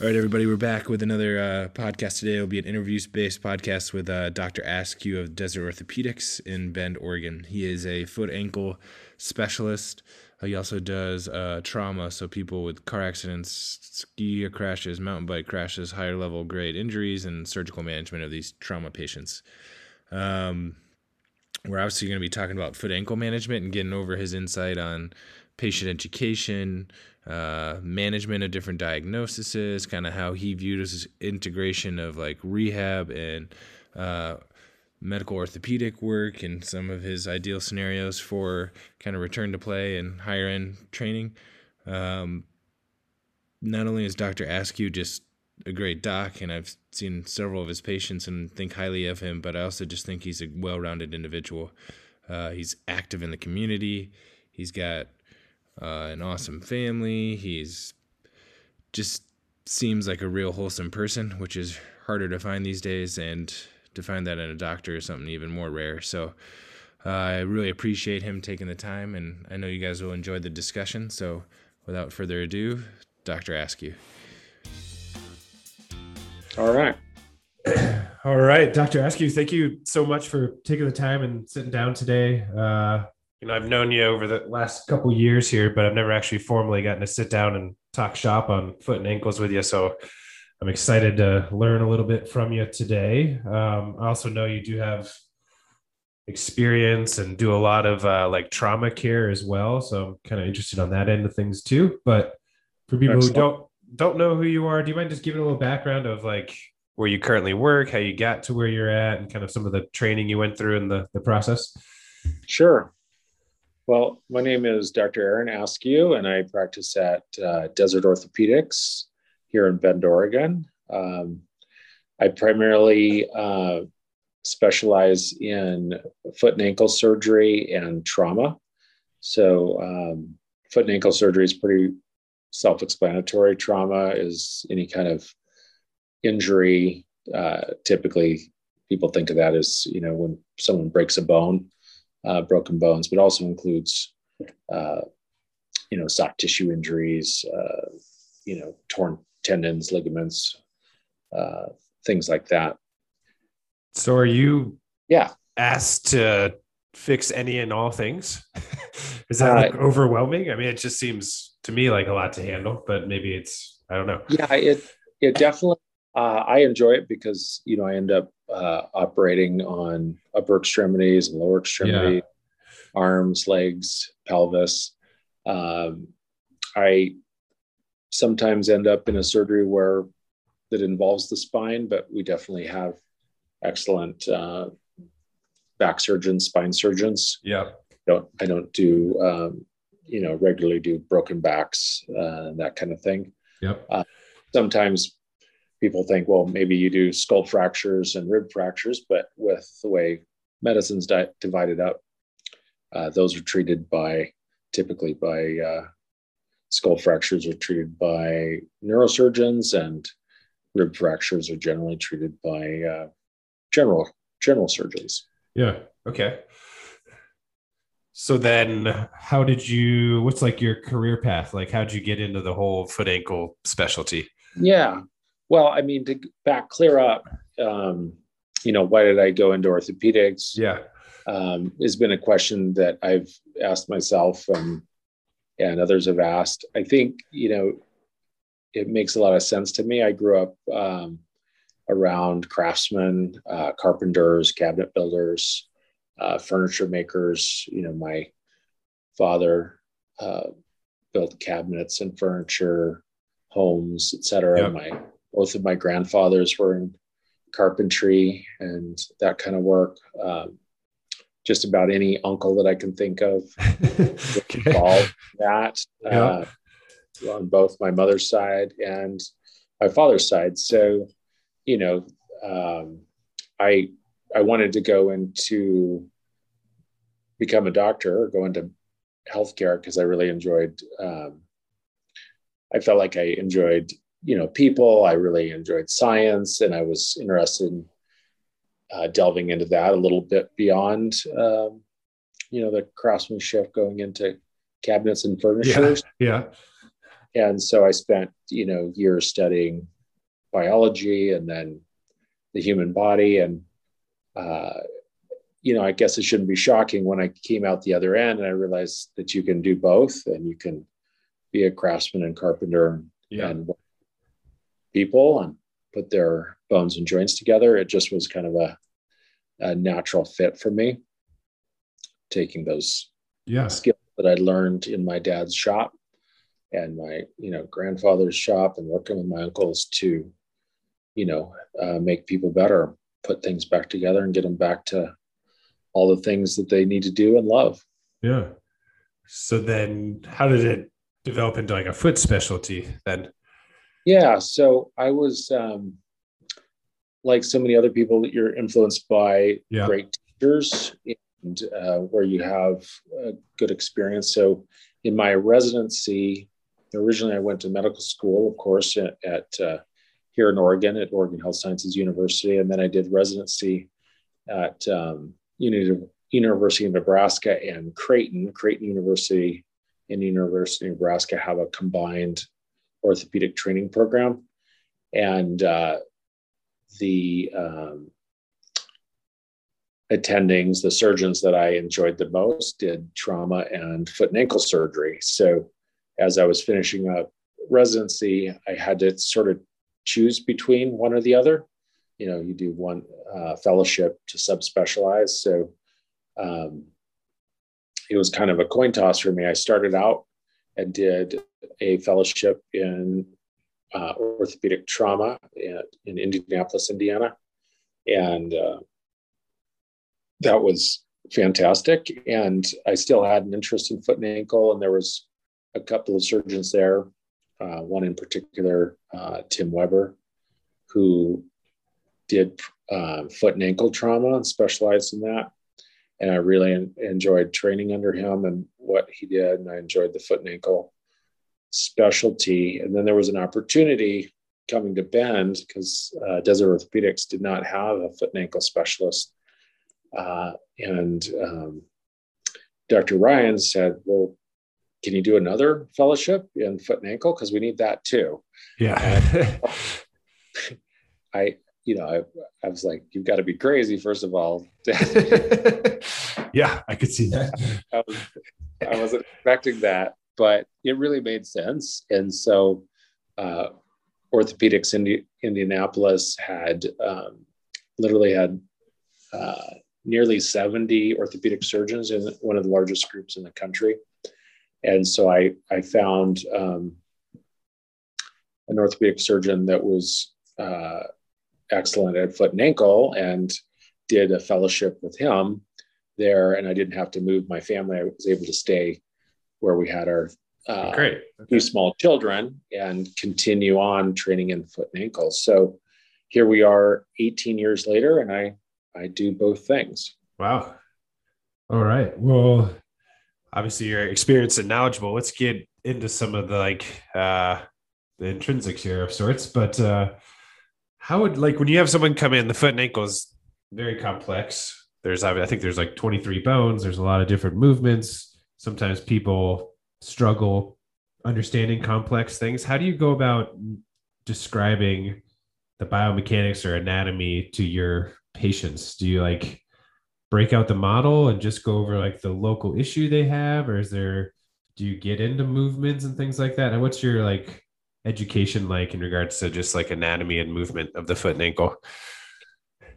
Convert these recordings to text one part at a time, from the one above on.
All right, everybody, we're back with another uh, podcast today. It'll be an interviews based podcast with uh, Dr. Askew of Desert Orthopedics in Bend, Oregon. He is a foot ankle specialist. Uh, he also does uh, trauma, so people with car accidents, ski crashes, mountain bike crashes, higher level grade injuries, and surgical management of these trauma patients. Um, we're obviously going to be talking about foot ankle management and getting over his insight on patient education, uh, management of different diagnoses, kind of how he viewed his integration of like rehab and uh, medical orthopedic work and some of his ideal scenarios for kind of return to play and higher end training. Um, not only is Dr. Askew just a great doc, and I've seen several of his patients and think highly of him, but I also just think he's a well rounded individual. Uh, he's active in the community. He's got uh, an awesome family. He's just seems like a real wholesome person, which is harder to find these days, and to find that in a doctor is something even more rare. So uh, I really appreciate him taking the time, and I know you guys will enjoy the discussion. So without further ado, Dr. Askew. All right. All right, Dr. Askew, thank you so much for taking the time and sitting down today. Uh, you know, I've known you over the last couple years here, but I've never actually formally gotten to sit down and talk shop on foot and ankles with you. So I'm excited to learn a little bit from you today. Um, I also know you do have experience and do a lot of uh, like trauma care as well. So I'm kind of interested on that end of things too. But for people Excellent. who don't don't know who you are, do you mind just giving a little background of like where you currently work, how you got to where you're at, and kind of some of the training you went through in the, the process? Sure. Well, my name is Dr. Aaron Askew, and I practice at uh, Desert Orthopedics here in Bend, Oregon. Um, I primarily uh, specialize in foot and ankle surgery and trauma. So, um, foot and ankle surgery is pretty self explanatory. Trauma is any kind of injury. Uh, typically, people think of that as, you know, when someone breaks a bone uh, broken bones, but also includes, uh, you know, soft tissue injuries, uh, you know, torn tendons, ligaments, uh, things like that. So, are you? Yeah. Asked to fix any and all things. Is that like uh, overwhelming? I mean, it just seems to me like a lot to handle, but maybe it's I don't know. Yeah, it it definitely. Uh, I enjoy it because you know I end up uh, operating on upper extremities and lower extremity, yeah. arms, legs, pelvis. Um, I sometimes end up in a surgery where that involves the spine, but we definitely have excellent uh, back surgeons, spine surgeons. Yeah. Don't I don't do um, you know regularly do broken backs uh, that kind of thing. Yep. Uh, sometimes people think, well, maybe you do skull fractures and rib fractures, but with the way medicine's di- divided up, uh, those are treated by typically by uh, skull fractures are treated by neurosurgeons, and rib fractures are generally treated by uh, general general surgeries. Yeah. Okay. So then, how did you? What's like your career path? Like, how did you get into the whole foot ankle specialty? Yeah. Well, I mean, to back clear up, um, you know, why did I go into orthopedics? Yeah, um, has been a question that I've asked myself and and others have asked. I think you know, it makes a lot of sense to me. I grew up um, around craftsmen, uh, carpenters, cabinet builders, uh, furniture makers. You know, my father uh, built cabinets and furniture, homes, etc. Yep. My both of my grandfathers were in carpentry and that kind of work. Um, just about any uncle that I can think of okay. involved that yeah. uh, on both my mother's side and my father's side. So, you know, um, I I wanted to go into become a doctor or go into healthcare because I really enjoyed. Um, I felt like I enjoyed you know people. I really enjoyed science and i was interested in uh, delving into that a little bit beyond um, you know the craftsmanship going into cabinets and furnitures. yeah, and so I spent you know years studying biology and then the human body. And uh, you know I guess it shouldn't be shocking when I came out the other end and I realized that you can do both and you can be a craftsman and carpenter yeah. and people and put their bones and joints together. It just was kind of a, a natural fit for me, taking those yeah. skills that I learned in my dad's shop and my you know grandfather's shop and working with my uncles to you know uh, make people better put things back together and get them back to all the things that they need to do and love yeah so then how did it develop into like a foot specialty then yeah. So I was um, like so many other people that you're influenced by yeah. great teachers and uh, where you have a good experience. So in my residency, originally I went to medical school, of course, at, at uh, here in Oregon at Oregon Health Sciences University, and then I did residency at um, University of Nebraska and Creighton. Creighton University and University of Nebraska have a combined orthopedic training program. And uh, the um, attendings, the surgeons that I enjoyed the most did trauma and foot and ankle surgery. So as I was finishing up residency, I had to sort of choose between one or the other. You know, you do one uh, fellowship to subspecialize. So um, it was kind of a coin toss for me. I started out and did a fellowship in uh, orthopedic trauma in, in, Indianapolis, Indiana. And uh, that was fantastic. And I still had an interest in foot and ankle. And there was a couple of surgeons there, uh, one in particular, uh, Tim Weber, who did uh, foot and ankle trauma and specialized in that and I really enjoyed training under him and what he did, and I enjoyed the foot and ankle specialty. And then there was an opportunity coming to Bend because uh, Desert Orthopedics did not have a foot and ankle specialist, uh, and um, Dr. Ryan said, "Well, can you do another fellowship in foot and ankle because we need that too?" Yeah. I you know, I, I was like, you've got to be crazy, first of all. yeah, I could see that. I, was, I wasn't expecting that, but it really made sense. And so, uh, orthopedics in Indianapolis had um, literally had uh, nearly 70 orthopedic surgeons in one of the largest groups in the country. And so I, I found um, an orthopedic surgeon that was uh, excellent at foot and ankle and did a fellowship with him there. And I didn't have to move my family. I was able to stay where we had our uh, Great. Okay. two small children and continue on training in foot and ankle. So here we are 18 years later, and I, I do both things. Wow. All right. Well, obviously you're experienced and knowledgeable. Let's get into some of the like uh the intrinsics here of sorts. But uh how would like when you have someone come in, the foot and ankle is very complex. There's I think there's like 23 bones. There's a lot of different movements. Sometimes people struggle understanding complex things. How do you go about describing the biomechanics or anatomy to your patients? Do you like break out the model and just go over like the local issue they have, or is there do you get into movements and things like that? And what's your like education like in regards to just like anatomy and movement of the foot and ankle?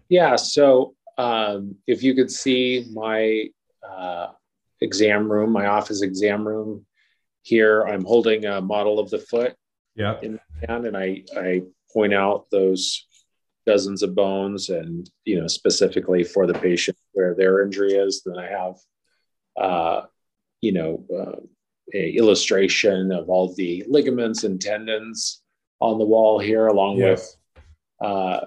Yeah. So um, if you could see my uh, exam room, my office exam room here, I'm holding a model of the foot. Yeah. In hand, and I I point out those dozens of bones, and you know specifically for the patient where their injury is. Then I have, uh, you know, uh, a illustration of all the ligaments and tendons on the wall here, along yeah. with uh,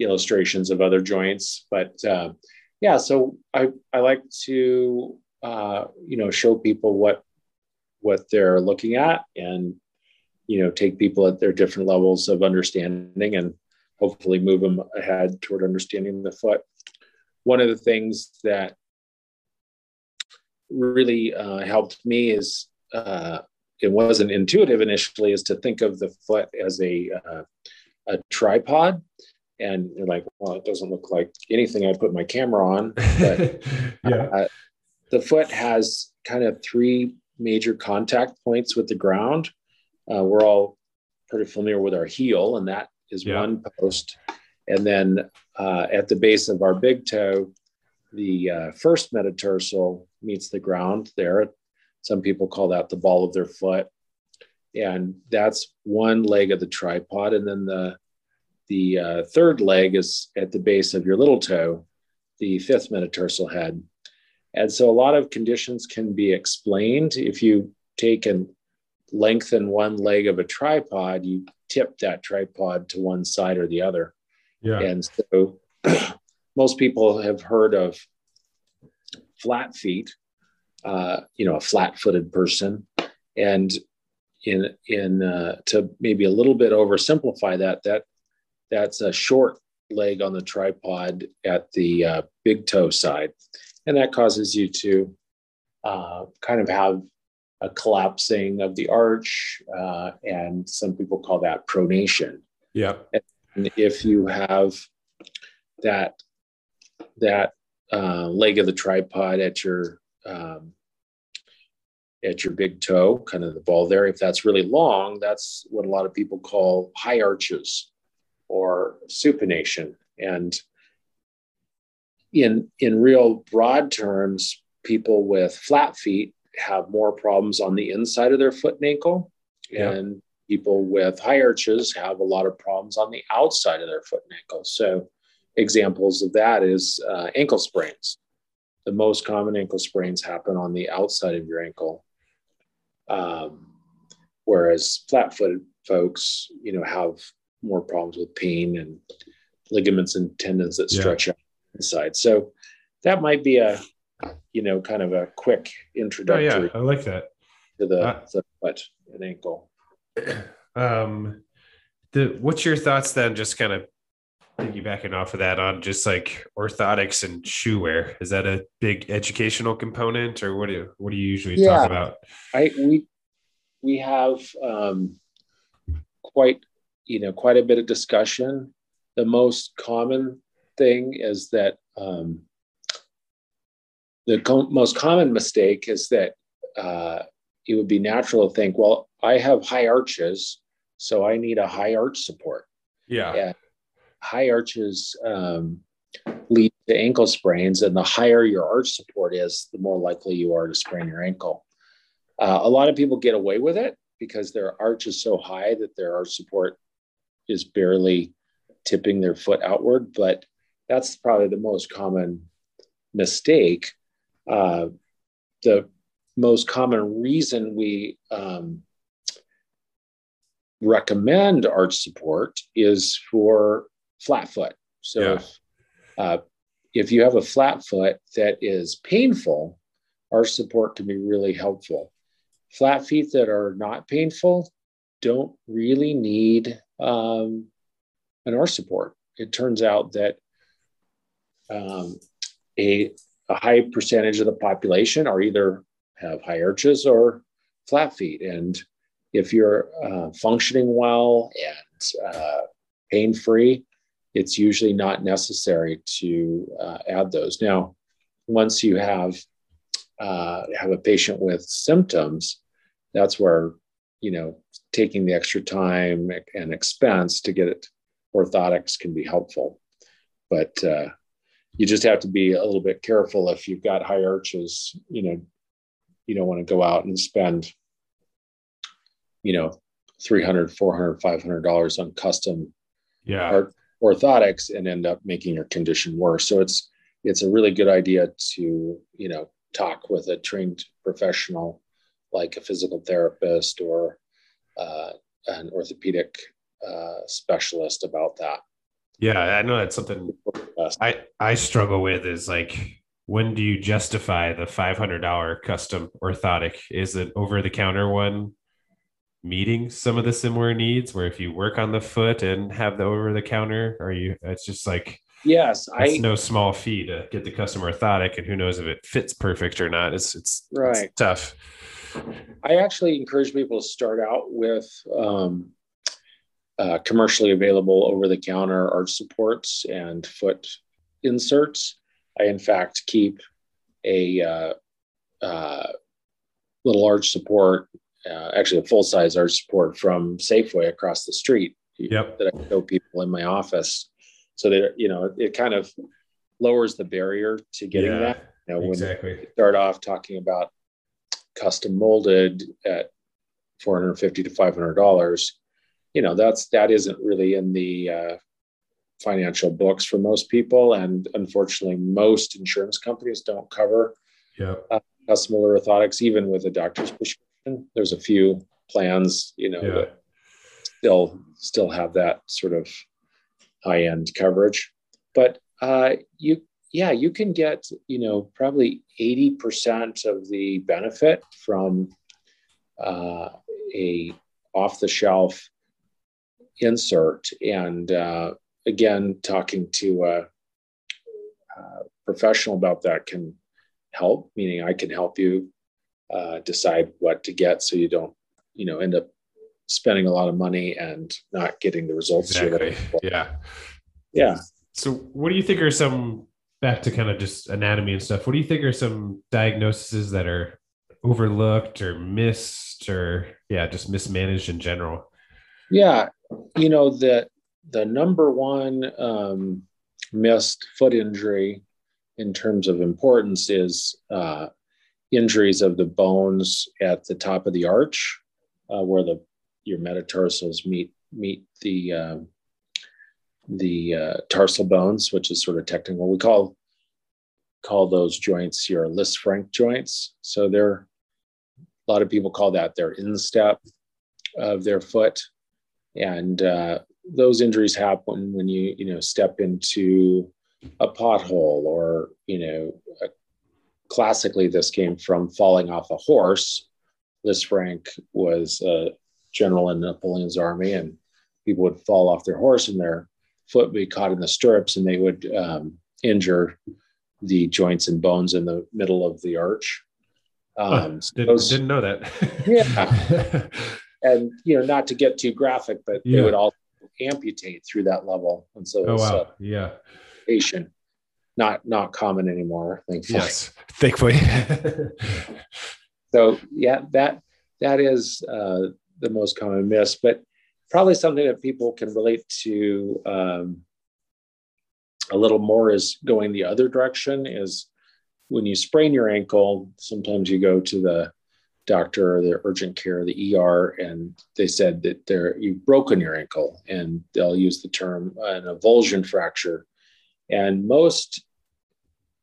illustrations of other joints. But uh, yeah, so I, I like to uh, you know show people what what they're looking at and you know take people at their different levels of understanding and hopefully move them ahead toward understanding the foot. One of the things that really uh, helped me is uh, it wasn't intuitive initially is to think of the foot as a uh, a tripod and you're like well it doesn't look like anything i put my camera on but yeah the foot has kind of three major contact points with the ground uh, we're all pretty familiar with our heel and that is yeah. one post and then uh, at the base of our big toe the uh, first metatarsal meets the ground there some people call that the ball of their foot. And that's one leg of the tripod. And then the, the uh, third leg is at the base of your little toe, the fifth metatarsal head. And so a lot of conditions can be explained. If you take and lengthen one leg of a tripod, you tip that tripod to one side or the other. Yeah. And so most people have heard of flat feet, uh, you know, a flat-footed person, and in in uh, to maybe a little bit oversimplify that, that that's a short leg on the tripod at the uh, big toe side, and that causes you to uh, kind of have a collapsing of the arch, uh, and some people call that pronation. Yeah. And if you have that that uh, leg of the tripod at your um, at your big toe, kind of the ball there. If that's really long, that's what a lot of people call high arches or supination. And in in real broad terms, people with flat feet have more problems on the inside of their foot and ankle, yeah. and people with high arches have a lot of problems on the outside of their foot and ankle. So, examples of that is uh, ankle sprains the most common ankle sprains happen on the outside of your ankle. Um, whereas flat footed folks, you know, have more problems with pain and ligaments and tendons that stretch yeah. out inside. So that might be a, you know, kind of a quick introductory. Oh, yeah, I like that. To the, uh, the foot and ankle. Um, the, what's your thoughts then? Just kind of piggybacking off of that on just like orthotics and shoe wear is that a big educational component or what do you what do you usually yeah, talk about i we we have um, quite you know quite a bit of discussion the most common thing is that um, the co- most common mistake is that uh, it would be natural to think well i have high arches so i need a high arch support yeah high arches um, lead to ankle sprains, and the higher your arch support is, the more likely you are to sprain your ankle. Uh, a lot of people get away with it because their arch is so high that their arch support is barely tipping their foot outward, but that's probably the most common mistake. Uh, the most common reason we um, recommend arch support is for flat foot. So yeah. if, uh, if you have a flat foot that is painful, arch support can be really helpful. Flat feet that are not painful don't really need um, an arch support. It turns out that um, a, a high percentage of the population are either have high arches or flat feet. And if you're uh, functioning well and uh, pain free, it's usually not necessary to uh, add those. Now, once you have uh, have a patient with symptoms, that's where you know taking the extra time and expense to get it orthotics can be helpful. But uh, you just have to be a little bit careful if you've got high arches. You know, you don't want to go out and spend you know 300 400 500 dollars on custom yeah orthotics and end up making your condition worse. So it's it's a really good idea to you know talk with a trained professional like a physical therapist or uh, an orthopedic uh, specialist about that. Yeah, I know that's something I I struggle with is like when do you justify the five hundred dollar custom orthotic? Is it over the counter one meeting some of the similar needs where if you work on the foot and have the over the counter are you it's just like yes it's no small fee to get the customer orthotic and who knows if it fits perfect or not. It's it's right. it's tough. I actually encourage people to start out with um, uh, commercially available over the counter arch supports and foot inserts. I, in fact, keep a uh, uh, little arch support, uh, actually a full size arch support from Safeway across the street yep. that I show people in my office. So that, you know, it kind of lowers the barrier to getting Yeah, that. You know, when exactly. you start off talking about custom molded at 450 to 500 dollars you know that's that isn't really in the uh, financial books for most people and unfortunately most insurance companies don't cover Yep. custom molded orthotics even with a doctor's prescription there's a few plans you know Yeah. that still still have that sort of high end coverage but uh, you yeah you can get you know probably 80% of the benefit from uh, a off the shelf insert and uh, again talking to a, a professional about that can help meaning i can help you uh, decide what to get so you don't you know end up spending a lot of money and not getting the results Exactly. Yeah. yeah So, what do you think are some back to kind of just anatomy and stuff? What do you think are some diagnoses that are overlooked or missed or yeah, just mismanaged in general? Yeah, you know the the number one um, missed foot injury in terms of importance is uh, injuries of the bones at the top of the arch, uh, where the your metatarsals meet meet the um, the uh, tarsal bones, which is sort of technical. We call call those joints your Lisfranc joints. So they're a lot of people call that their instep of their foot and uh, those injuries happen when you you know step into a pothole or you know a, classically this came from falling off a horse Lisfranc was a general in napoleon's army and people would fall off their horse and their foot would be caught in the stirrups and they would um, injure the joints and bones in the middle of the arch um, so Didn't, those- didn't know that. Yeah. and you know not to get too graphic but Yeah. they would all amputate through that level and so oh it's wow. uh, Yeah. patient not not common anymore thankfully Yes. Thankfully. so yeah that that is uh, the most common miss but probably something that people can relate to um, a little more is going the other direction is when you sprain your ankle sometimes you go to the doctor or the urgent care the er and they said that they're you've broken your ankle and they'll use the term an avulsion fracture and most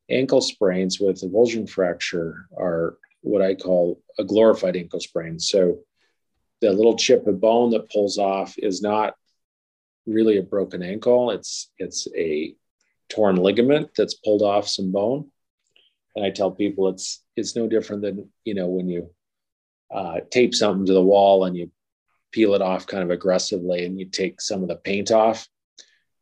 ankle sprains with avulsion fracture are what I call a glorified ankle sprain. So the little chip of bone that pulls off is not really a broken ankle. It's it's a torn ligament that's pulled off some bone. And I tell people it's it's no different than you know when you uh, tape something to the wall and you peel it off kind of aggressively and you take some of the paint off.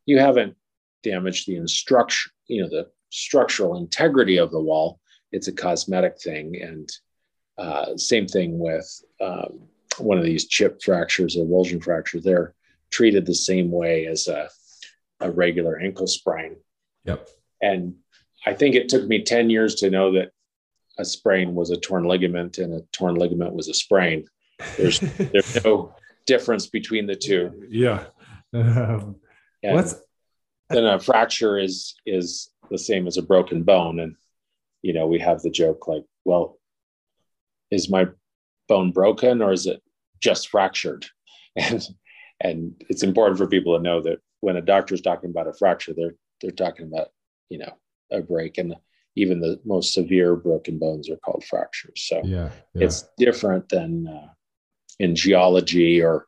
You haven't damaged the instruction, you know, the structural integrity of the wall. It's a cosmetic thing. And uh, same thing with um, one of these chip fractures, or avulsion fractures. They're treated the same way as a, a regular ankle sprain. yep. And I think it took me 10 years to know that a sprain was a torn ligament and a torn ligament was a sprain. There's there's no difference between the two. yeah. Um, And what's then a fracture is is the same as a broken bone. And you know, we have the joke like, well, is my bone broken or is it just fractured? And and it's important for people to know that when a doctor's talking about a fracture, they're they're talking about, you know, a break. And even the most severe broken bones are called fractures. So yeah. yeah. it's different than uh, in geology or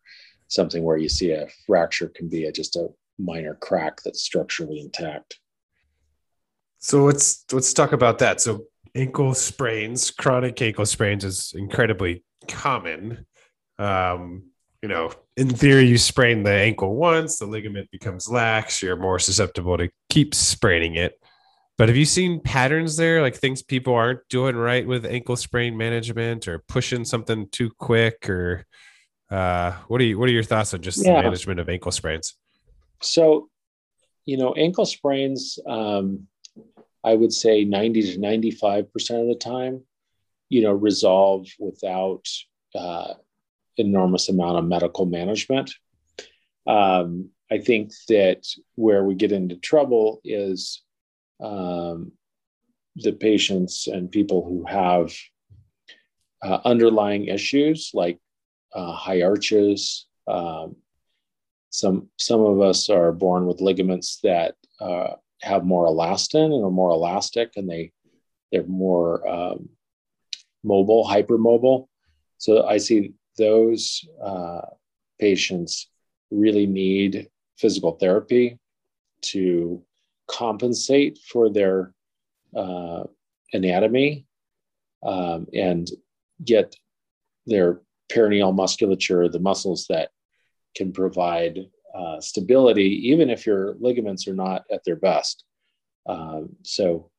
something where you see a fracture can be a, just a minor crack that's structurally intact. So let's let's talk about that. So ankle sprains, chronic ankle sprains is incredibly common. Um, you know, in theory, you sprain the ankle once, the ligament becomes lax, you're more susceptible to keep spraining it. But have you seen patterns there, like things people aren't doing right with ankle sprain management, or pushing something too quick, or uh, what are you? What are your thoughts on just yeah. the management of ankle sprains? So, you know, ankle sprains, um, I would say ninety to ninety-five percent of the time, you know, resolve without uh, enormous amount of medical management. Um, I think that where we get into trouble is um, the patients and people who have uh, underlying issues like uh, high arches. Um, some some of us are born with ligaments that uh, have more elastin and are more elastic, and they they're more um, mobile, hypermobile. So I see those uh, patients really need physical therapy to compensate for their uh, anatomy um, and get their peroneal musculature, the muscles that can provide uh, stability, even if your ligaments are not at their best. Um, so,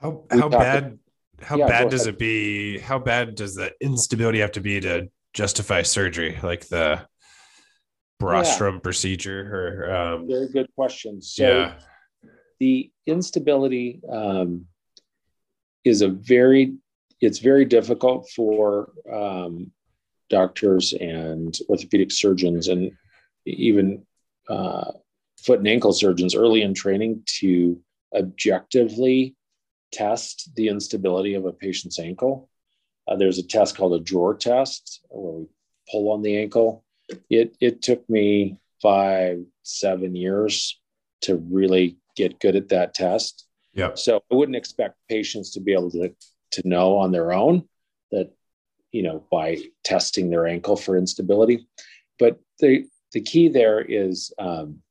how how bad how yeah, bad does ahead. it be? How bad does the instability have to be to justify surgery, like the Brostrom yeah. procedure? Or um, very good question. So, yeah the instability um, is a very it's very difficult for um, doctors and orthopedic surgeons and even uh, foot and ankle surgeons early in training to objectively test the instability of a patient's ankle. Uh, there's a test called a drawer test where we pull on the ankle. It it took me five seven years to really get good at that test. Yeah. So I wouldn't expect patients to be able to to know on their own that you know by testing their ankle for instability. But the the key there is um,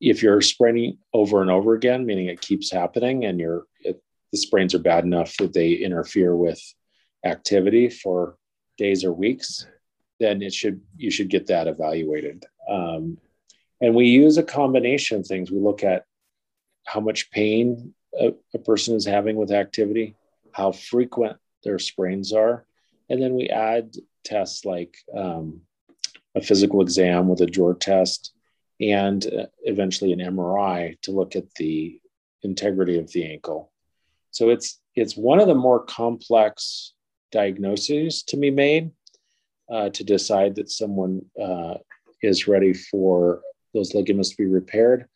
if you're spraining over and over again, meaning it keeps happening, and you're it, the sprains are bad enough that they interfere with activity for days or weeks, then it should you should get that evaluated. Um, and we use a combination of things. We look at how much pain a, a person is having with activity, how frequent their sprains are, and then we add tests like um, a physical exam with a drawer test and uh, eventually an MRI to look at the integrity of the ankle. So it's it's one of the more complex diagnoses to be made uh, to decide that someone uh, is ready for those ligaments to be repaired.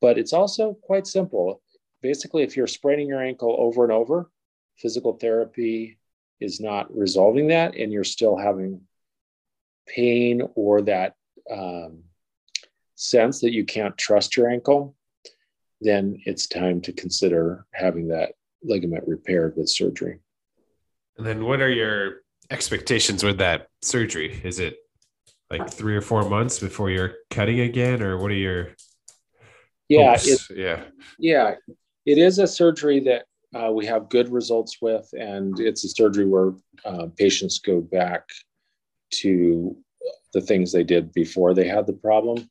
But it's also quite simple. Basically, if you're spraining your ankle over and over, physical therapy is not resolving that, and you're still having pain or that um, sense that you can't trust your ankle, then it's time to consider having that ligament repaired with surgery. And then, what are your expectations with that surgery? Is it like three or four months before you're cutting again, or what are your? Yeah, it, yeah, yeah. It is a surgery that uh, we have good results with, and it's a surgery where uh, patients go back to the things they did before they had the problem.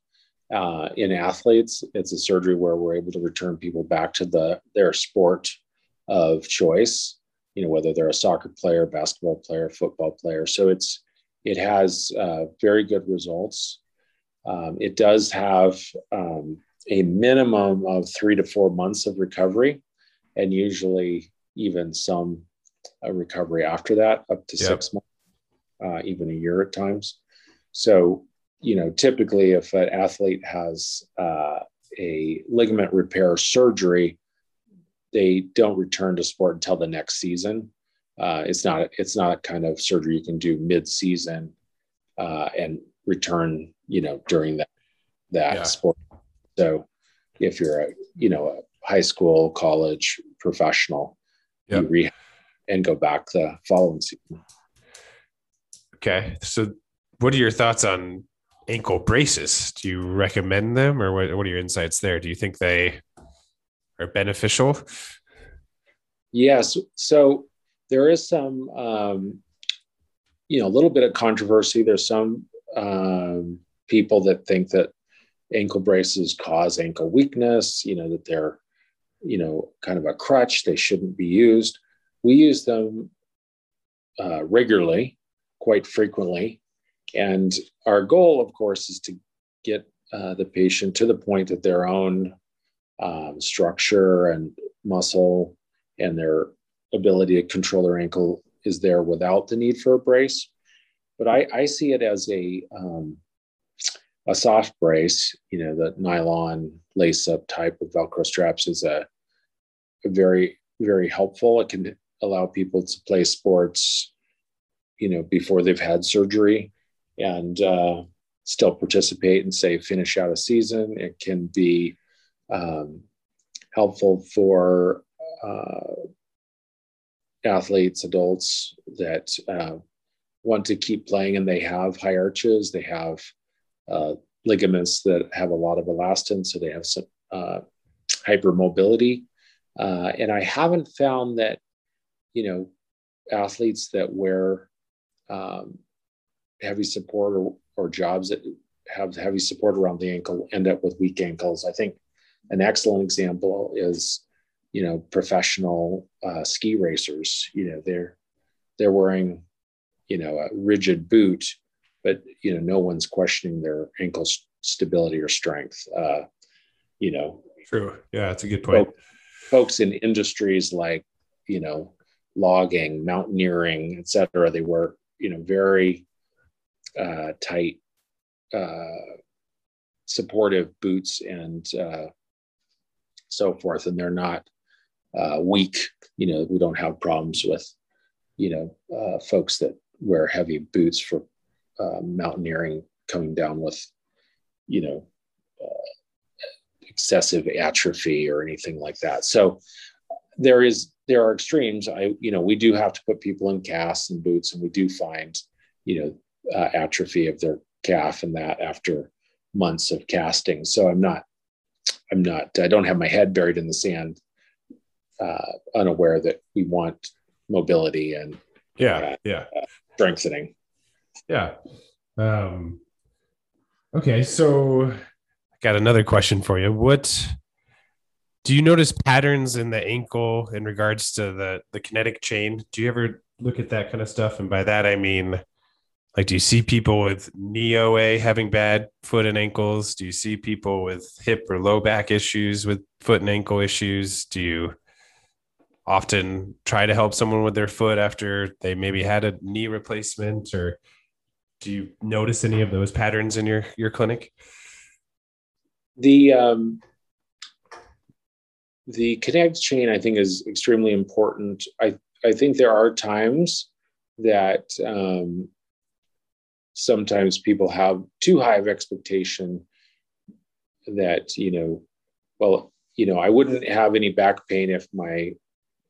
Uh, in athletes, it's a surgery where we're able to return people back to the their sport of choice. You know, whether they're a soccer player, basketball player, football player. So it's it has uh, very good results. Um, it does have um, a minimum of three to four months of recovery, and usually even some uh, recovery after that, up to yep. six months, uh, even a year at times. So, you know, typically if an athlete has uh, a ligament repair surgery, they don't return to sport until the next season. Uh, it's not it's not a kind of surgery you can do mid season uh, and return you know during that that yeah. sport. So if you're a you know a high school, college professional, yep. you rehab and go back the following season. Okay, so what are your thoughts on ankle braces? Do you recommend them, or what? What are your insights there? Do you think they are beneficial? Yes. So there is some, um, you know, a little bit of controversy. There's some um, people that think that ankle braces cause ankle weakness, you know, that they're you know, kind of a crutch. They shouldn't be used. We use them uh, regularly, quite frequently. And our goal, of course, is to get uh, the patient to the point that their own um, structure and muscle and their ability to control their ankle is there without the need for a brace. But I, I see it as a um, a soft brace, you know, the nylon lace up type of Velcro straps is a, a very, very helpful. It can allow people to play sports, you know, before they've had surgery and uh, still participate and say finish out a season. It can be um, helpful for uh, athletes, adults that uh, want to keep playing and they have high arches, they have uh, ligaments that have a lot of elastin, so they have some uh, hypermobility. Uh, and I haven't found that, you know, athletes that wear um, heavy support or, or jobs that have heavy support around the ankle end up with weak ankles. I think an excellent example is, you know, professional uh, ski racers. You know, they're they're wearing, you know, a rigid boot but you know no one's questioning their ankle stability or strength uh, you know true yeah that's a good point folks in industries like you know logging mountaineering etc they wear you know very uh, tight uh, supportive boots and uh, so forth and they're not uh, weak you know we don't have problems with you know uh, folks that wear heavy boots for uh, mountaineering coming down with, you know, uh, excessive atrophy or anything like that. So there is there are extremes. I you know we do have to put people in casts and boots, and we do find you know uh, atrophy of their calf and that after months of casting. So I'm not I'm not I don't have my head buried in the sand, uh, unaware that we want mobility and yeah uh, yeah strengthening. Yeah. Um, okay, so I got another question for you. What do you notice patterns in the ankle in regards to the the kinetic chain? Do you ever look at that kind of stuff? And by that I mean like do you see people with knee OA having bad foot and ankles? Do you see people with hip or low back issues with foot and ankle issues? Do you often try to help someone with their foot after they maybe had a knee replacement or do you notice any of those patterns in your your clinic? The um, the kinetic chain, I think, is extremely important. I I think there are times that um, sometimes people have too high of expectation that you know, well, you know, I wouldn't have any back pain if my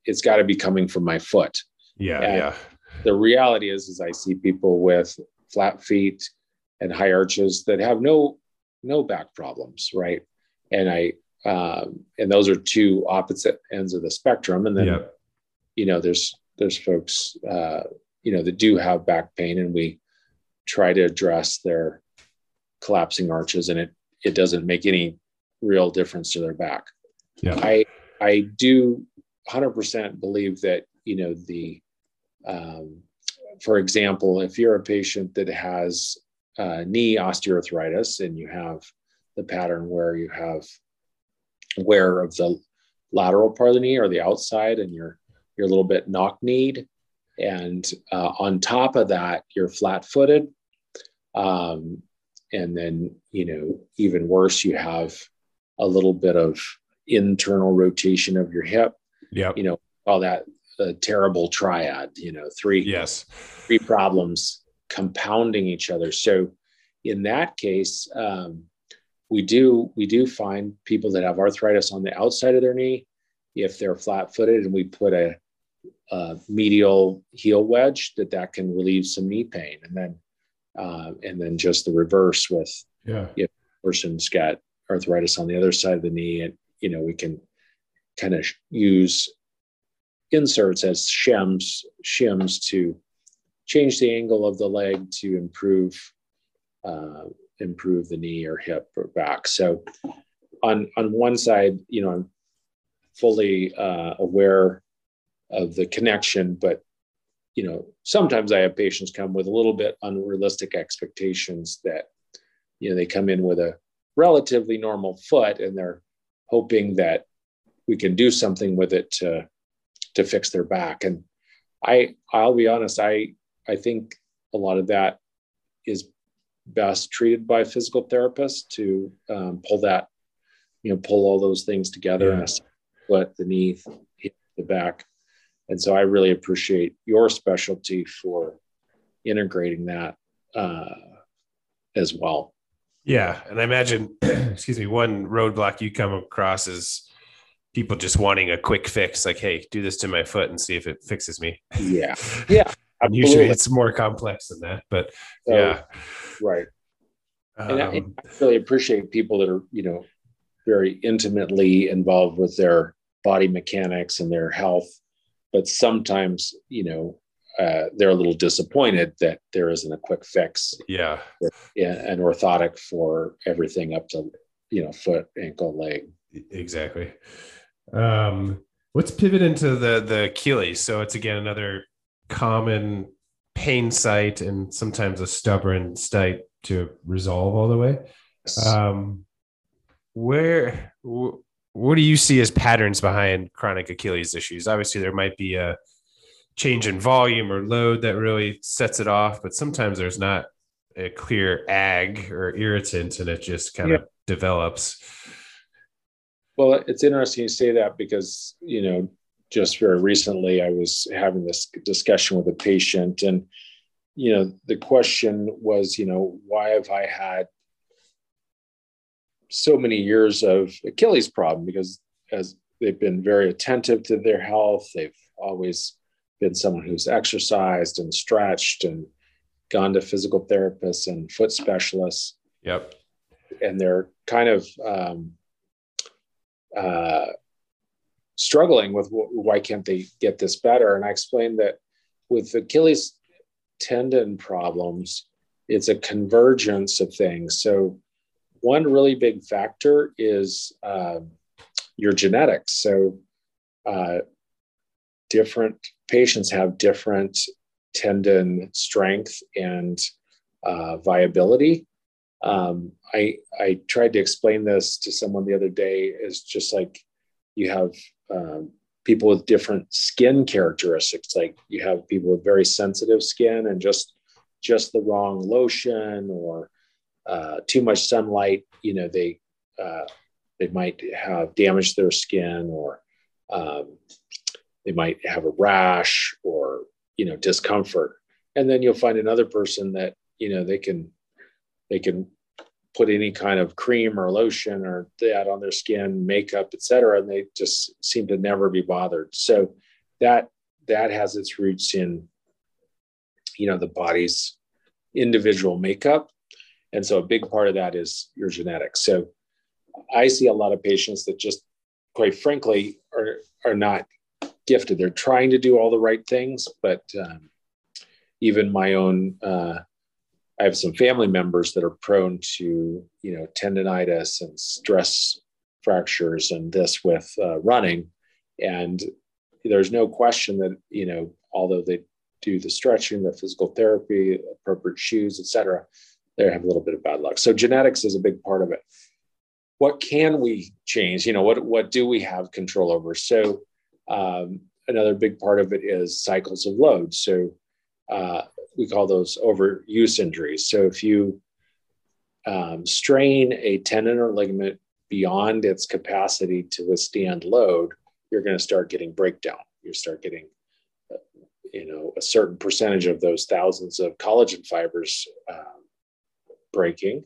it's got to be coming from my foot. Yeah, and yeah. The reality is, is I see people with flat feet and high arches that have no no back problems, right? And I um, and those are two opposite ends of the spectrum. And then you know there's there's folks uh, you know that do have back pain, and we try to address their collapsing arches, and it it doesn't make any real difference to their back. Yeah. I I do 100% believe that you know the um, for example, if you're a patient that has uh, knee osteoarthritis and you have the pattern where you have wear of the lateral part of the knee or the outside and you're you're a little bit knock-kneed and uh, on top of that you're flat-footed um, and then you know even worse you have a little bit of internal rotation of your hip yeah you know all that a terrible triad you know three yes. three problems compounding each other. So in that case um, we do we do find people that have arthritis on the outside of their knee. If they're flat footed and we put a, a, medial heel wedge that that can relieve some knee pain. And then uh, and then just the reverse with yeah. if a person's got arthritis on the other side of the knee and you know we can kind of use inserts as shims, shims to change the angle of the leg to improve uh, improve the knee or hip or back. So on on one side, you know, I'm fully uh, aware of the connection, but you know, sometimes I have patients come with a little bit unrealistic expectations that, you know, they come in with a relatively normal foot and they're hoping that we can do something with it to to fix their back. And I I'll be honest, I I think a lot of that is best treated by physical therapists to um, pull that, you know, pull all those things together, yeah. foot, the knee, the back. And so I really appreciate your specialty for integrating that uh, as well. Yeah, and I imagine, excuse me, one roadblock you come across is people just wanting a quick fix, like, "Hey, do this to my foot and see if it fixes me." Yeah, yeah. usually it's more complex than that, but so, yeah, right. Um, and I, um, I really appreciate people that are, you know, very intimately involved with their body mechanics and their health, but sometimes, you know, uh, they're a little disappointed that there isn't a quick fix. Yeah. Yeah. An orthotic for everything up to, you know, foot, ankle, leg. Exactly. Um, let's pivot into the the Achilles. So it's again another common pain site and sometimes a stubborn site to resolve all the way. Um, where what do you see as patterns behind chronic Achilles issues? Obviously, there might be a change in volume or load that really sets it off, but sometimes there's not a clear ag or irritant and it just kind yeah. of develops. Well, it's interesting you say that because, you know, just very recently I was having this discussion with a patient and, you know, the question was, you know, why have I had so many years of Achilles problem? Because as they've been very attentive to their health, they've always been someone who's exercised and stretched and gone to physical therapists and foot specialists. Yep. And they're kind of um, uh, struggling with why can't they get this better. And I explained that with Achilles tendon problems, it's a convergence of things. So one really big factor is uh, your genetics. So uh, different patients have different tendon strength and uh, viability. Um, I I tried to explain this to someone the other day as just like you have um, people with different skin characteristics. Like you have people with very sensitive skin and just just the wrong lotion or uh, too much sunlight. You know they uh, they might have damaged their skin or um, they might have a rash or you know discomfort and then you'll find another person that you know they can they can put any kind of cream or lotion or that on their skin makeup etc and they just seem to never be bothered. So that that has its roots in you know the body's individual makeup. And so a big part of that is your genetics. So i see a lot of patients that just quite frankly are are not gifted. They're trying to do all the right things, but um, even my own, uh, I have some family members that are prone to, you know, tendonitis and stress fractures and this with uh, running. And there's no question that, you know, although they do the stretching, the physical therapy, appropriate shoes, etc., they have a little bit of bad luck. So genetics is a big part of it. What can we change? You know, what what do we have control over? So um, another big part of it is cycles of load. So uh, we call those overuse injuries. So if you um, strain a tendon or ligament beyond its capacity to withstand load, you're going to start getting breakdown. You start getting, uh, you know, a certain percentage of those thousands of collagen fibers uh, breaking.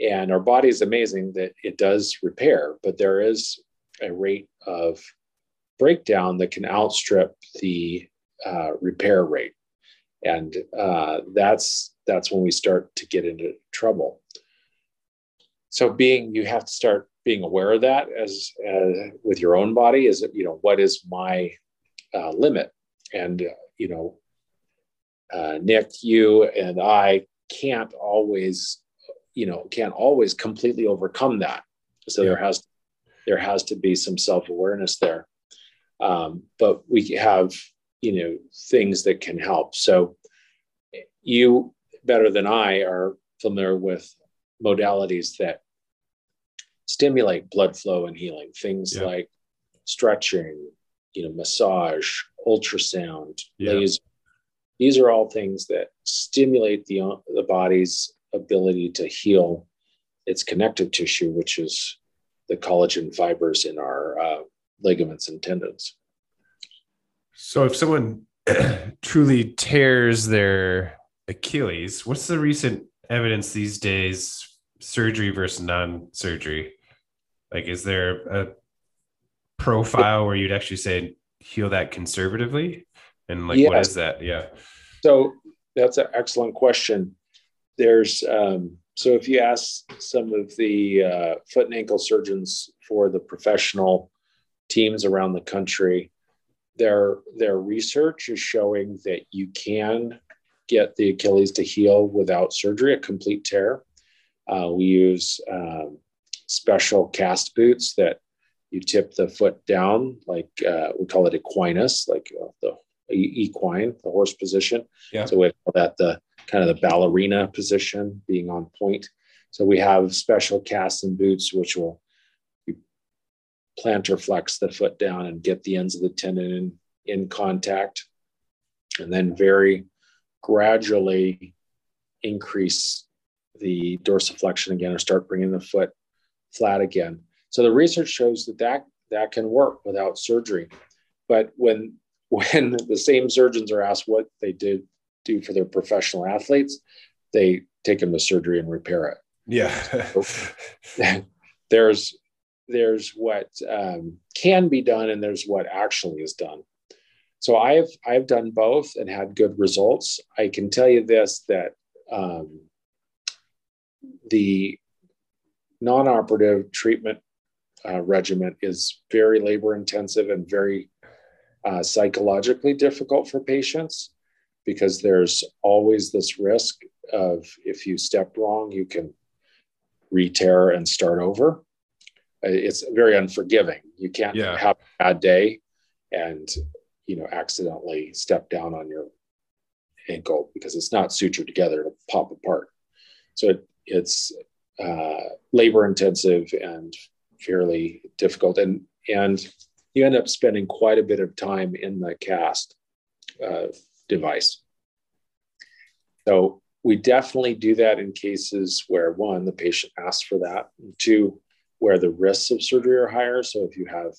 And our body is amazing that it does repair, but there is a rate of breakdown that can outstrip the uh, repair rate, and uh, that's that's when we start to get into trouble. So, being you have to start being aware of that as uh, with your own body. Is you know what is my uh, limit, and uh, you know, uh, Nick, you and I can't always, you know, can't always completely overcome that. So yeah. there has there has to be some self-awareness there um, but we have you know things that can help so you better than i are familiar with modalities that stimulate blood flow and healing things yeah. like stretching you know massage ultrasound yeah. laser these are all things that stimulate the, the body's ability to heal its connective tissue which is the collagen fibers in our uh, ligaments and tendons so if someone truly tears their achilles what's the recent evidence these days surgery versus non-surgery? Like is there a profile where you'd actually say heal that conservatively and like yes. what is that? Yeah. So that's an excellent question. There's um, so if you ask some of the uh, foot and ankle surgeons for the professional teams around the country their their research is showing that you can get the achilles to heal without surgery a complete tear uh, we use um, special cast boots that you tip the foot down, like uh, we call it equinus, like uh, the equine, the horse position. Yeah. So we call that the kind of the ballerina position, being on point. So we have special casts and boots which will plantar flex the foot down and get the ends of the tendon in, in contact, and then very gradually increase the dorsiflexion again or start bringing the foot flat again. So the research shows that that, that can work without surgery. But when when the same surgeons are asked what they did do for their professional athletes, they take them to surgery and repair it. Yeah. there's there's what um, can be done and there's what actually is done. So I've I've done both and had good results. I can tell you this that um, the non-operative treatment uh, regimen is very labor intensive and very uh, psychologically difficult for patients because there's always this risk of if you step wrong you can re-tear and start over it's very unforgiving you can't yeah. have a bad day and you know accidentally step down on your ankle because it's not sutured together to pop apart so it, it's uh, labor intensive and fairly difficult. And, and you end up spending quite a bit of time in the cast uh, device. So we definitely do that in cases where one, the patient asks for that, and two, where the risks of surgery are higher. So if you have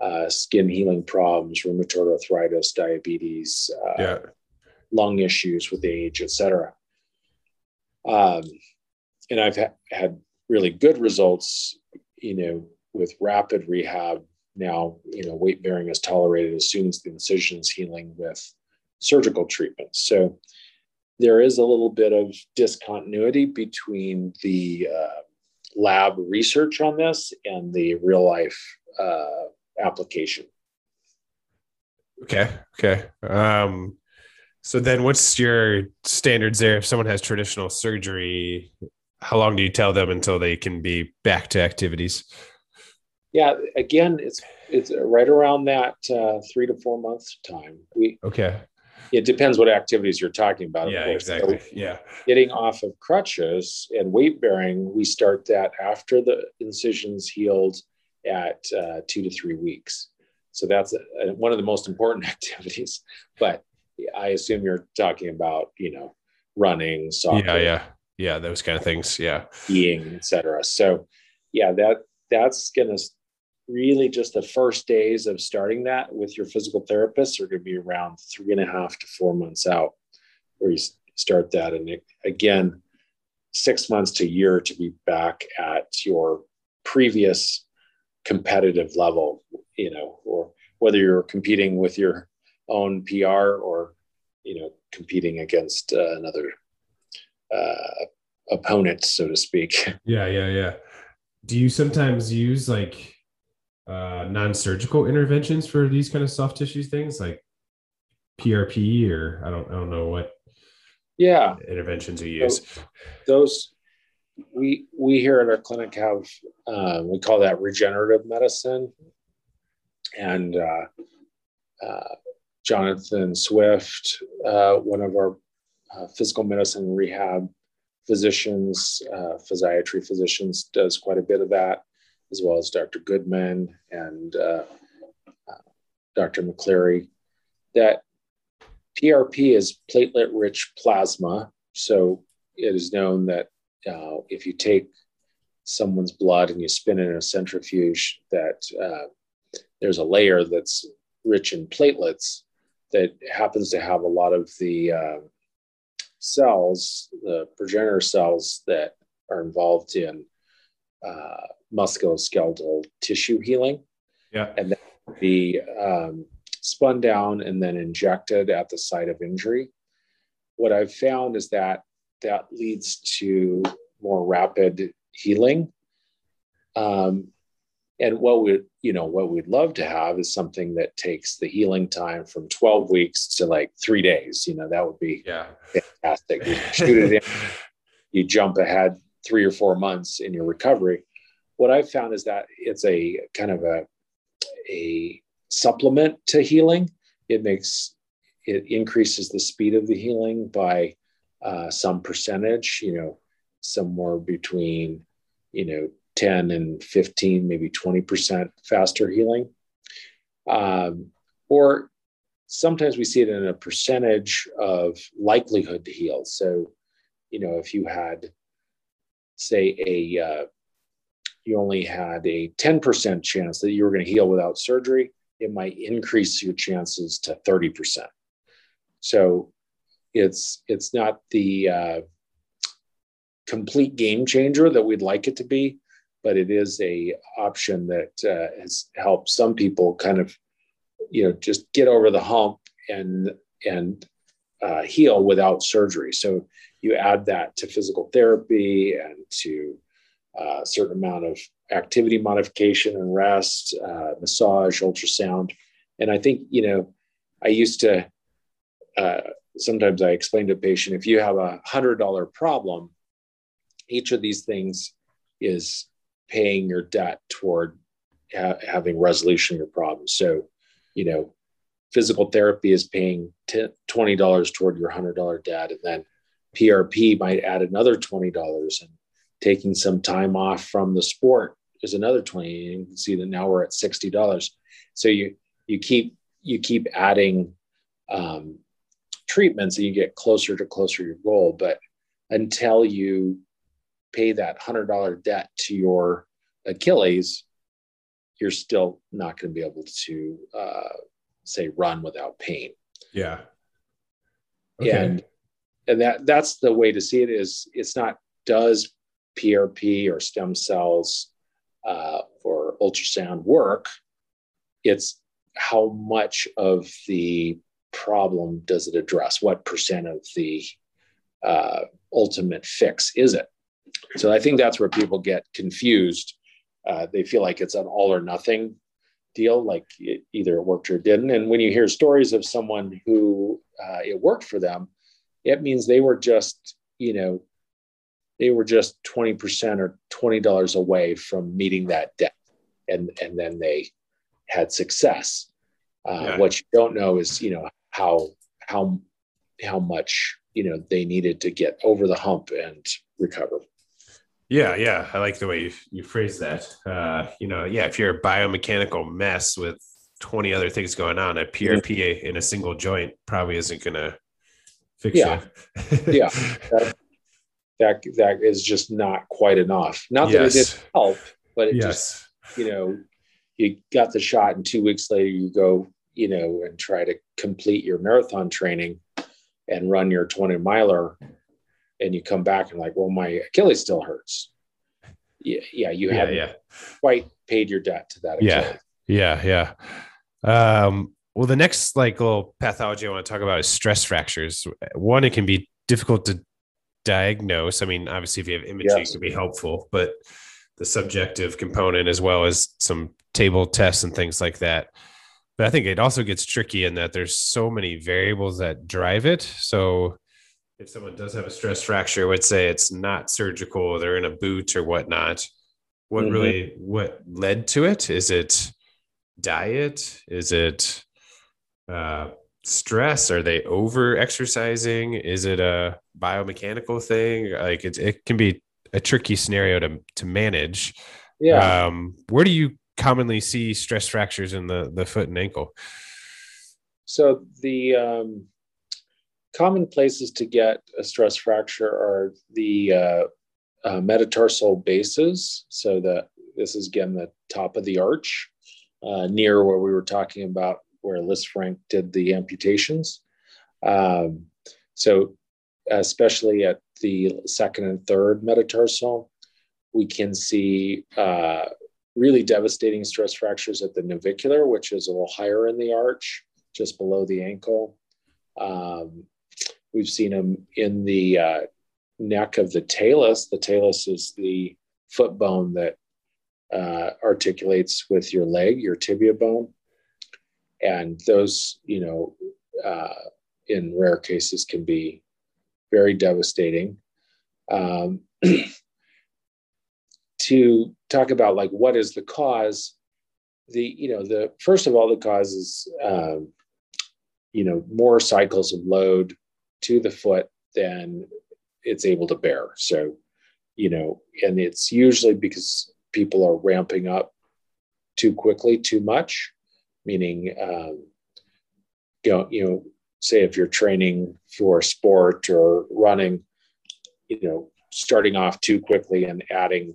uh, skin healing problems, rheumatoid arthritis, diabetes, uh, yeah. lung issues with age, etc. Um, and I've ha- had really good results, you know, with rapid rehab. Now, you know, weight bearing is tolerated as soon as the incision is healing with surgical treatment. So there is a little bit of discontinuity between the uh, lab research on this and the real life uh, application. Okay. Okay. Um, so then what's your standards there? If someone has traditional surgery, how long do you tell them until they can be back to activities? Yeah, again, it's it's right around that uh, three to four months time. We okay. It depends what activities you're talking about. Yeah, exactly. So yeah. Getting off of crutches and weight bearing, we start that after the incisions healed at uh, two to three weeks. So that's a, a, one of the most important activities. But I assume you're talking about, you know, running, soccer, yeah, yeah yeah those kind of things yeah being etc so yeah that that's gonna really just the first days of starting that with your physical therapist are going to be around three and a half to four months out where you start that and it, again six months to a year to be back at your previous competitive level you know or whether you're competing with your own pr or you know competing against uh, another uh, opponent, so to speak. Yeah, yeah, yeah. Do you sometimes use like uh, non-surgical interventions for these kind of soft tissue things, like PRP, or I don't, I don't know what. Yeah, interventions you use. So those we we here at our clinic have uh, we call that regenerative medicine, and uh, uh, Jonathan Swift, uh, one of our uh, physical medicine rehab physicians, uh, physiatry physicians, does quite a bit of that, as well as Dr. Goodman and Dr. McCleary. That PRP is platelet rich plasma. So it is known that uh, if you take someone's blood and you spin it in a centrifuge, that uh, there's a layer that's rich in platelets that happens to have a lot of the uh, cells, the progenitor cells that are involved in uh, musculoskeletal tissue healing. Yeah. And then be um, spun down and then injected at the site of injury. What I've found is that that leads to more rapid healing. Um, and what we, you know, what we'd love to have is something that takes the healing time from 12 weeks to like three days. You know, that would be yeah. fantastic. You shoot it in, you jump ahead three or four months in your recovery. What I've found is that it's a kind of a a supplement to healing. It makes it increases the speed of the healing by uh, some percentage. You know, somewhere between you know 10 and 15, maybe 20 percent faster healing. Um, or sometimes we see it in a percentage of likelihood to heal. So, you know, if you had, say, a uh, you only had a 10% chance that you were going to heal without surgery, it might increase your chances to 30%. So it's it's not the uh, complete game changer that we'd like it to be, but it is a option that uh, has helped some people kind of, you know, just get over the hump and and uh, heal without surgery. So you add that to physical therapy and to a certain amount of activity modification and rest, uh, massage, ultrasound. And I think, you know, I used to, uh, sometimes I explain to a patient if you have a $100 problem, each of these things is paying your debt toward ha- having resolution of your problem. So, you know, physical therapy is paying t- $20 toward your $100 debt. And then PRP might add another $20 and taking some time off from the sport is another 20 you can see that now we're at $60 so you you keep you keep adding um, treatments and you get closer to closer to your goal. But until you pay that $100 debt to your achilles you're still not going to be able to uh, say run without pain. Yeah. Okay. and and that that's the way to see it is it's not does PRP or stem cells uh, or ultrasound work. It's how much of the problem does it address? What percent of the uh, ultimate fix is it? So I think that's where people get confused. Uh, they feel like it's an all or nothing deal, like it, either it worked or it didn't. And when you hear stories of someone who uh, it worked for them, it means they were just, you know, they were just 20% or $20 away from meeting that debt. And, and then they had success. Uh, yeah. What you don't know is, you know, how, how, how much, you know, they needed to get over the hump and recover. Yeah, yeah, I like the way you, you phrase that. Uh, you know, yeah, if you're a biomechanical mess with 20 other things going on, a PRP in a single joint probably isn't going to fix yeah. you. yeah, that, that that is just not quite enough. Not that yes. it didn't help, but it yes. just you know you got the shot, and two weeks later you go you know and try to complete your marathon training and run your 20 miler and you come back and like well my achilles still hurts yeah yeah you yeah, haven't yeah. quite paid your debt to that achilles. yeah yeah yeah um well the next like little pathology i want to talk about is stress fractures one it can be difficult to diagnose. I mean, obviously, if you have imaging, yes. it can be helpful, but the subjective component as well as some table tests and things like that. But I think it also gets tricky in that there's so many variables that drive it. So if someone does have a stress fracture, let's say it's not surgical, they're in a boot or whatnot, what mm-hmm. really what led to it? Is it diet? Is it uh, stress? Are they over exercising? Is it a biomechanical thing? Like it, it can be a tricky scenario to to manage. Yeah. Um, where do you commonly see stress fractures in the the foot and ankle? So the um, common places to get a stress fracture are the uh, uh, metatarsal bases. So that this is again the top of the arch, uh, near where we were talking about where Lisfranc did the amputations. Um, so especially at the second and third metatarsal, we can see uh, really devastating stress fractures at the navicular, which is a little higher in the arch, just below the ankle. Um, we've seen them in the uh, neck of the talus. The talus is the foot bone that uh, articulates with your leg, your tibia bone. And those, you know, uh, in rare cases can be very devastating. Um, to talk about like what is the cause, the you know the first of all the cause is um, you know more cycles of load to the foot than it's able to bear. So, you know, and it's usually because people are ramping up too quickly, too much, meaning, um, you know, you know, say if you're training for sport or running, you know, starting off too quickly and adding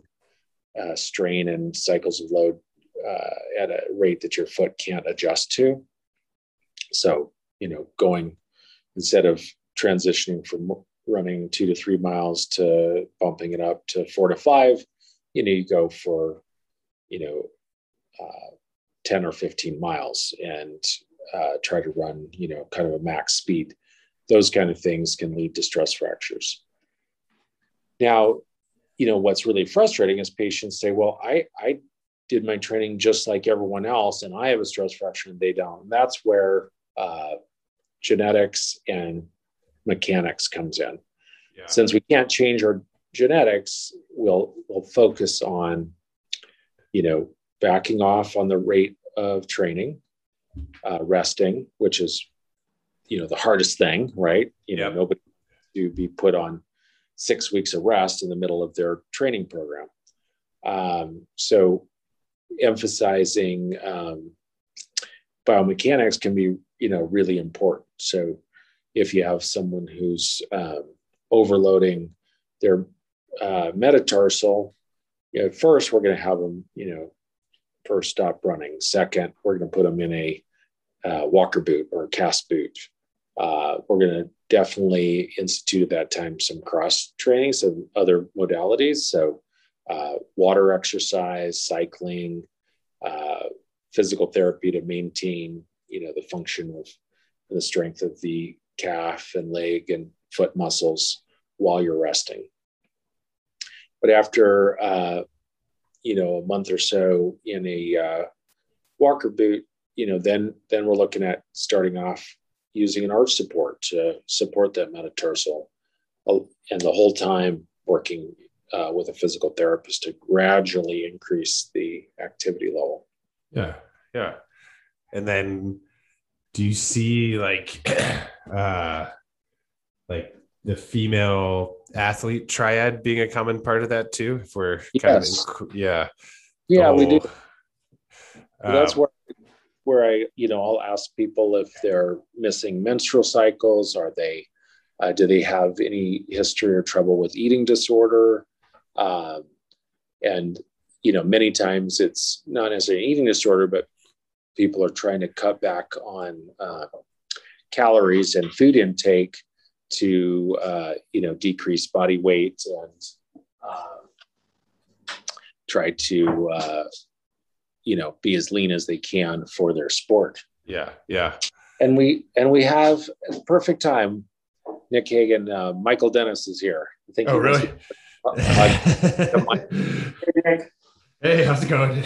uh, strain and cycles of load uh, at a rate that your foot can't adjust to. So, you know, going instead of transitioning from running two to three miles to bumping it up to four to five, you know, you go for, you know, uh, 10 or 15 miles and uh, try to run, you know, kind of a max speed. Those kind of things can lead to stress fractures. Now, you know, what's really frustrating is patients say, well, I, I did my training just like everyone else and I have a stress fracture and they don't. And that's where uh, genetics and mechanics comes in. Yeah. Since we can't change our genetics, we'll we'll focus on, you know, backing off on the rate of training, uh, resting, which is, you know, the hardest thing, right? You know, nobody to be put on six weeks of rest in the middle of their training program. Um, so, emphasizing um, biomechanics can be, you know, really important. So, if you have someone who's um, overloading their uh, metatarsal, you know, first we're going to have them, you know, first stop running. Second, we're going to put them in a uh, walker boot or cast boot. Uh, we're going to definitely institute at that time some cross training, some other modalities. So, uh, water exercise, cycling, uh, physical therapy to maintain, you know, the function of the strength of the calf and leg and foot muscles while you're resting. But after, uh, you know, a month or so in a uh, walker boot, you know, then then we're looking at starting off using an arch support to support that metatarsal, uh, and the whole time working uh, with a physical therapist to gradually increase the activity level. Yeah, yeah, and then do you see like uh like the female athlete triad being a common part of that too if we're kind yes. of yeah. Yeah whole, we do. Um, that's where where i you know i'll ask people if they're missing menstrual cycles. Are they uh, do they have any history or trouble with eating disorder? Um, and you know many times it's not necessarily an eating disorder but people are trying to cut back on uh, calories and food intake to uh, you know decrease body weight and uh, try to uh, you know be as lean as they can for their sport. Yeah, yeah. And we and we have perfect time. Nick Hagan, uh, Michael Dennis is here. I think. Oh, really? hey, how's it going?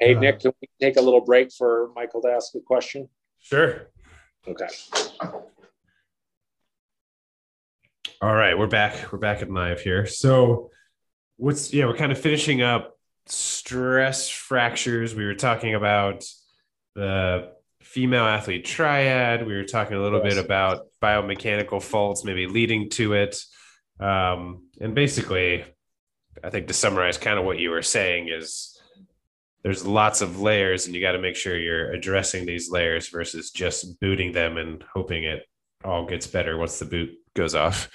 Hey, uh, Nick, can we take a little break for Michael to ask a question? Sure. Okay. All right, we're back. We're back at live here. So, what's yeah? We're kind of finishing up stress fractures. We were talking about the female athlete triad. We were talking a little yes. bit about biomechanical faults, maybe leading to it. Um, and basically, I think to summarize kind of what you were saying is there's lots of layers, and you got to make sure you're addressing these layers versus just booting them and hoping it all gets better once the boot goes off.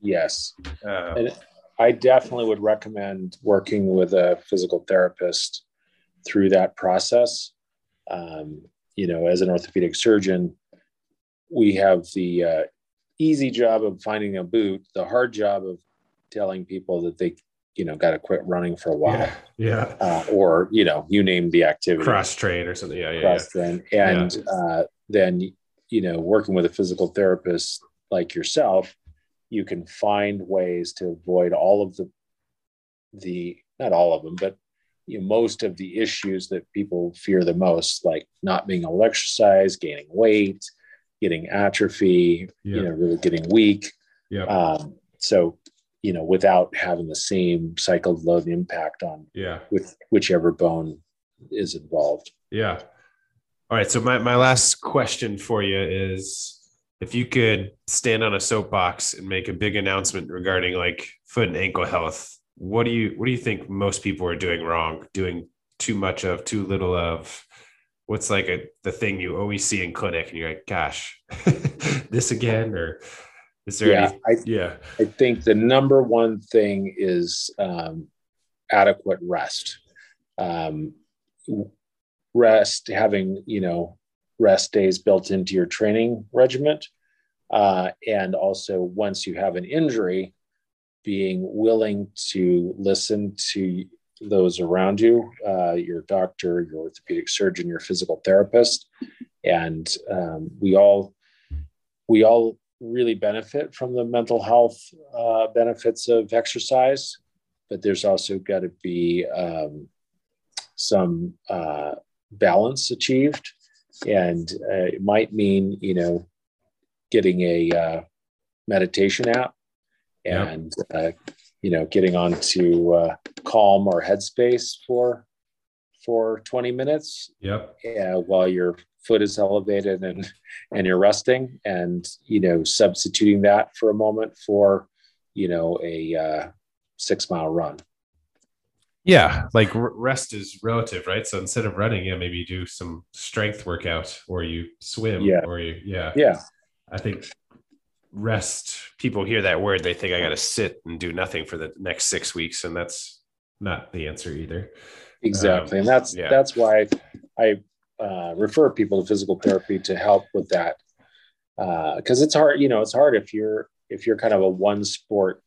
Yes. And I definitely would recommend working with a physical therapist through that process. Um, you know, as an orthopedic surgeon, we have the uh, easy job of finding a boot, the hard job of telling people that they, you know, got to quit running for a while. Yeah. yeah. Uh, or, you know, you name the activity. Cross train or something. Yeah. yeah Cross train. And yeah. uh, then, you know, working with a physical therapist like yourself, you can find ways to avoid all of the, the, not all of them, but you know, most of the issues that people fear the most, like not being able to exercise, gaining weight, getting atrophy, yeah. you know, really getting weak. Yeah. Um, so, you know, without having the same cycle load impact on yeah with whichever bone is involved. Yeah. All right. So my, my last question for you is if you could stand on a soapbox and make a big announcement regarding like foot and ankle health what do you what do you think most people are doing wrong doing too much of too little of what's like a the thing you always see in clinic and you're like gosh this again or is there yeah, any, I, yeah. I think the number one thing is um, adequate rest. Um, rest having you know rest days built into your training regiment uh, and also once you have an injury being willing to listen to those around you, uh, your doctor, your orthopedic surgeon, your physical therapist, and um, we all we all really benefit from the mental health uh, benefits of exercise, but there's also got to be um, some uh, balance achieved, and uh, it might mean you know getting a uh, meditation app and yep. uh, you know getting onto uh, calm or headspace for for 20 minutes. Yep. Uh, while your foot is elevated and and you're resting and you know substituting that for a moment for you know a uh, six mile run. Yeah like rest is relative right? So instead of running yeah maybe you do some strength workout or you swim yeah. or you yeah. Yeah. I think rest people hear that word they think i got to sit and do nothing for the next six weeks and that's not the answer either. Exactly um, and that's yeah. that's why i uh, refer people to physical therapy to help with that because uh, it's hard you know it's hard if you're if you're kind of a one sport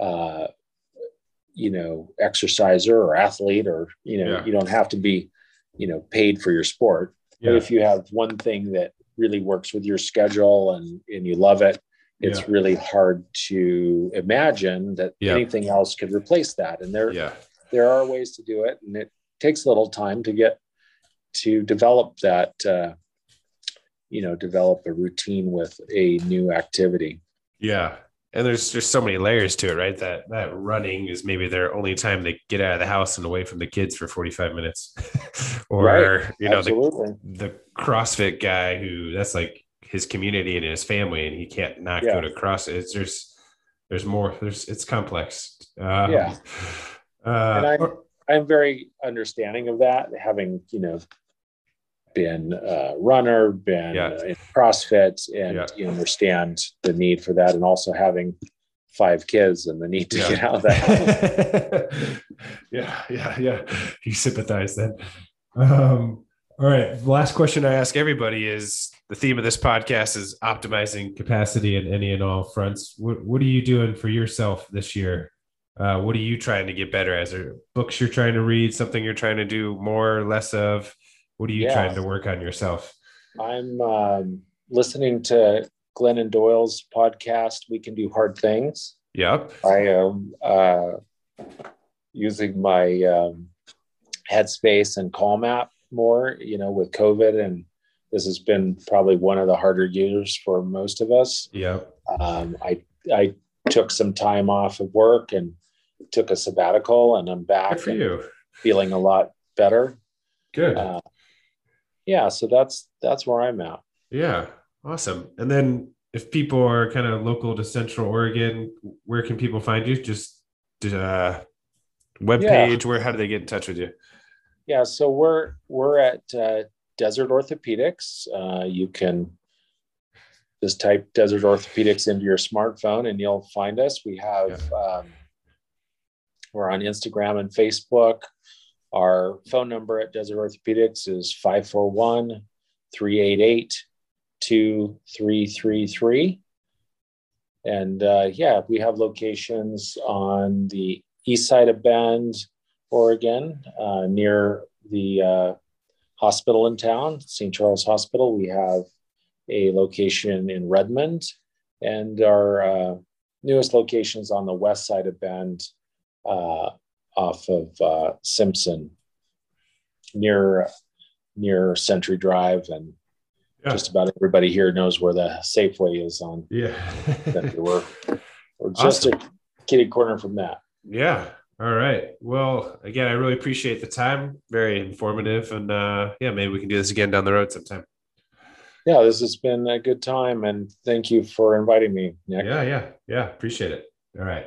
uh, you know exerciser or athlete or you know yeah. you don't have to be you know paid for your sport yeah. but if you have one thing that really works with your schedule and and you love it it's yeah. really hard to imagine that anything else could replace that and there there are ways to do it and it takes a little time to get to develop that uh, you know develop a routine with a new activity. Yeah. And there's there's so many layers to it right? That that running is maybe their only time they get out of the house and away from the kids for 45 minutes. Or right. you know the, the crossfit guy who that's like his community and his family and he can't not yeah. go to cross it's there's there's more there's it's complex. Um, yeah. uh, and I'm, I'm very understanding of that having you know been a runner, been yeah. in CrossFit, and yeah. you understand the need for that, and also having five kids and the need to yeah. get out of that. yeah, yeah, yeah. You sympathize then. Um, all right. The last question I ask everybody is the theme of this podcast is optimizing capacity in any and all fronts. What, what are you doing for yourself this year? Uh, what are you trying to get better as? Are books you're trying to read, something you're trying to do more or less of? What are you yeah. trying to work on yourself? I'm um, listening to Glennon Doyle's podcast, We Can Do Hard Things. Yep. I am uh, using my um, Headspace and Calm app more, you know, with COVID. And this has been probably one of the harder years for most of us. Yep. Um, I I took some time off of work and took a sabbatical, and I'm back for you. feeling a lot better. Good. Uh, yeah, so that's that's where I'm at. Yeah, awesome. And then if people are kind of local to Central Oregon, where can people find you? Just uh, web Yeah. page. Where? How do they get in touch with you? Yeah, so we're we're at uh, Desert Orthopedics. Uh, you can just type Desert Orthopedics into your smartphone, and you'll find us. We have um, we're on Instagram and Facebook. Our phone number at Desert Orthopedics is 541 388 2333. And uh, yeah, we have locations on the east side of Bend, Oregon, uh, near the uh, hospital in town, St. Charles Hospital. We have a location in Redmond, and our uh, newest locations on the west side of Bend, uh, off of uh, Simpson, near near Century Drive, and Yeah. just about everybody here knows where the Safeway is on. Yeah. we're we're just a kitty corner from that. yeah. All right. Well, again, I really appreciate the time. Very informative, and uh, yeah, maybe we can do this again down the road sometime. Yeah, this has been a good time, and thank you for inviting me, Nick. Yeah. Yeah. Yeah. Appreciate it. All right.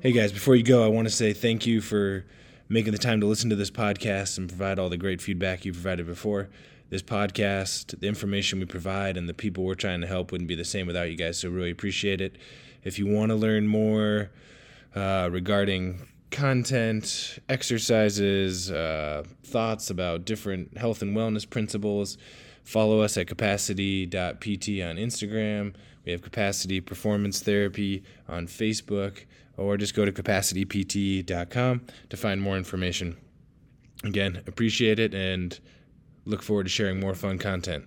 Hey guys, before you go, I want to say thank you for making the time to listen to this podcast and provide all the great feedback you provided before. This podcast, the information we provide, and the people we're trying to help wouldn't be the same without you guys. So, really appreciate it. If you want to learn more uh, regarding content, exercises, uh, thoughts about different health and wellness principles, follow us at capacity.pt on Instagram. We have Capacity Performance Therapy on Facebook, or just go to capacitypt.com to find more information. Again, appreciate it and look forward to sharing more fun content.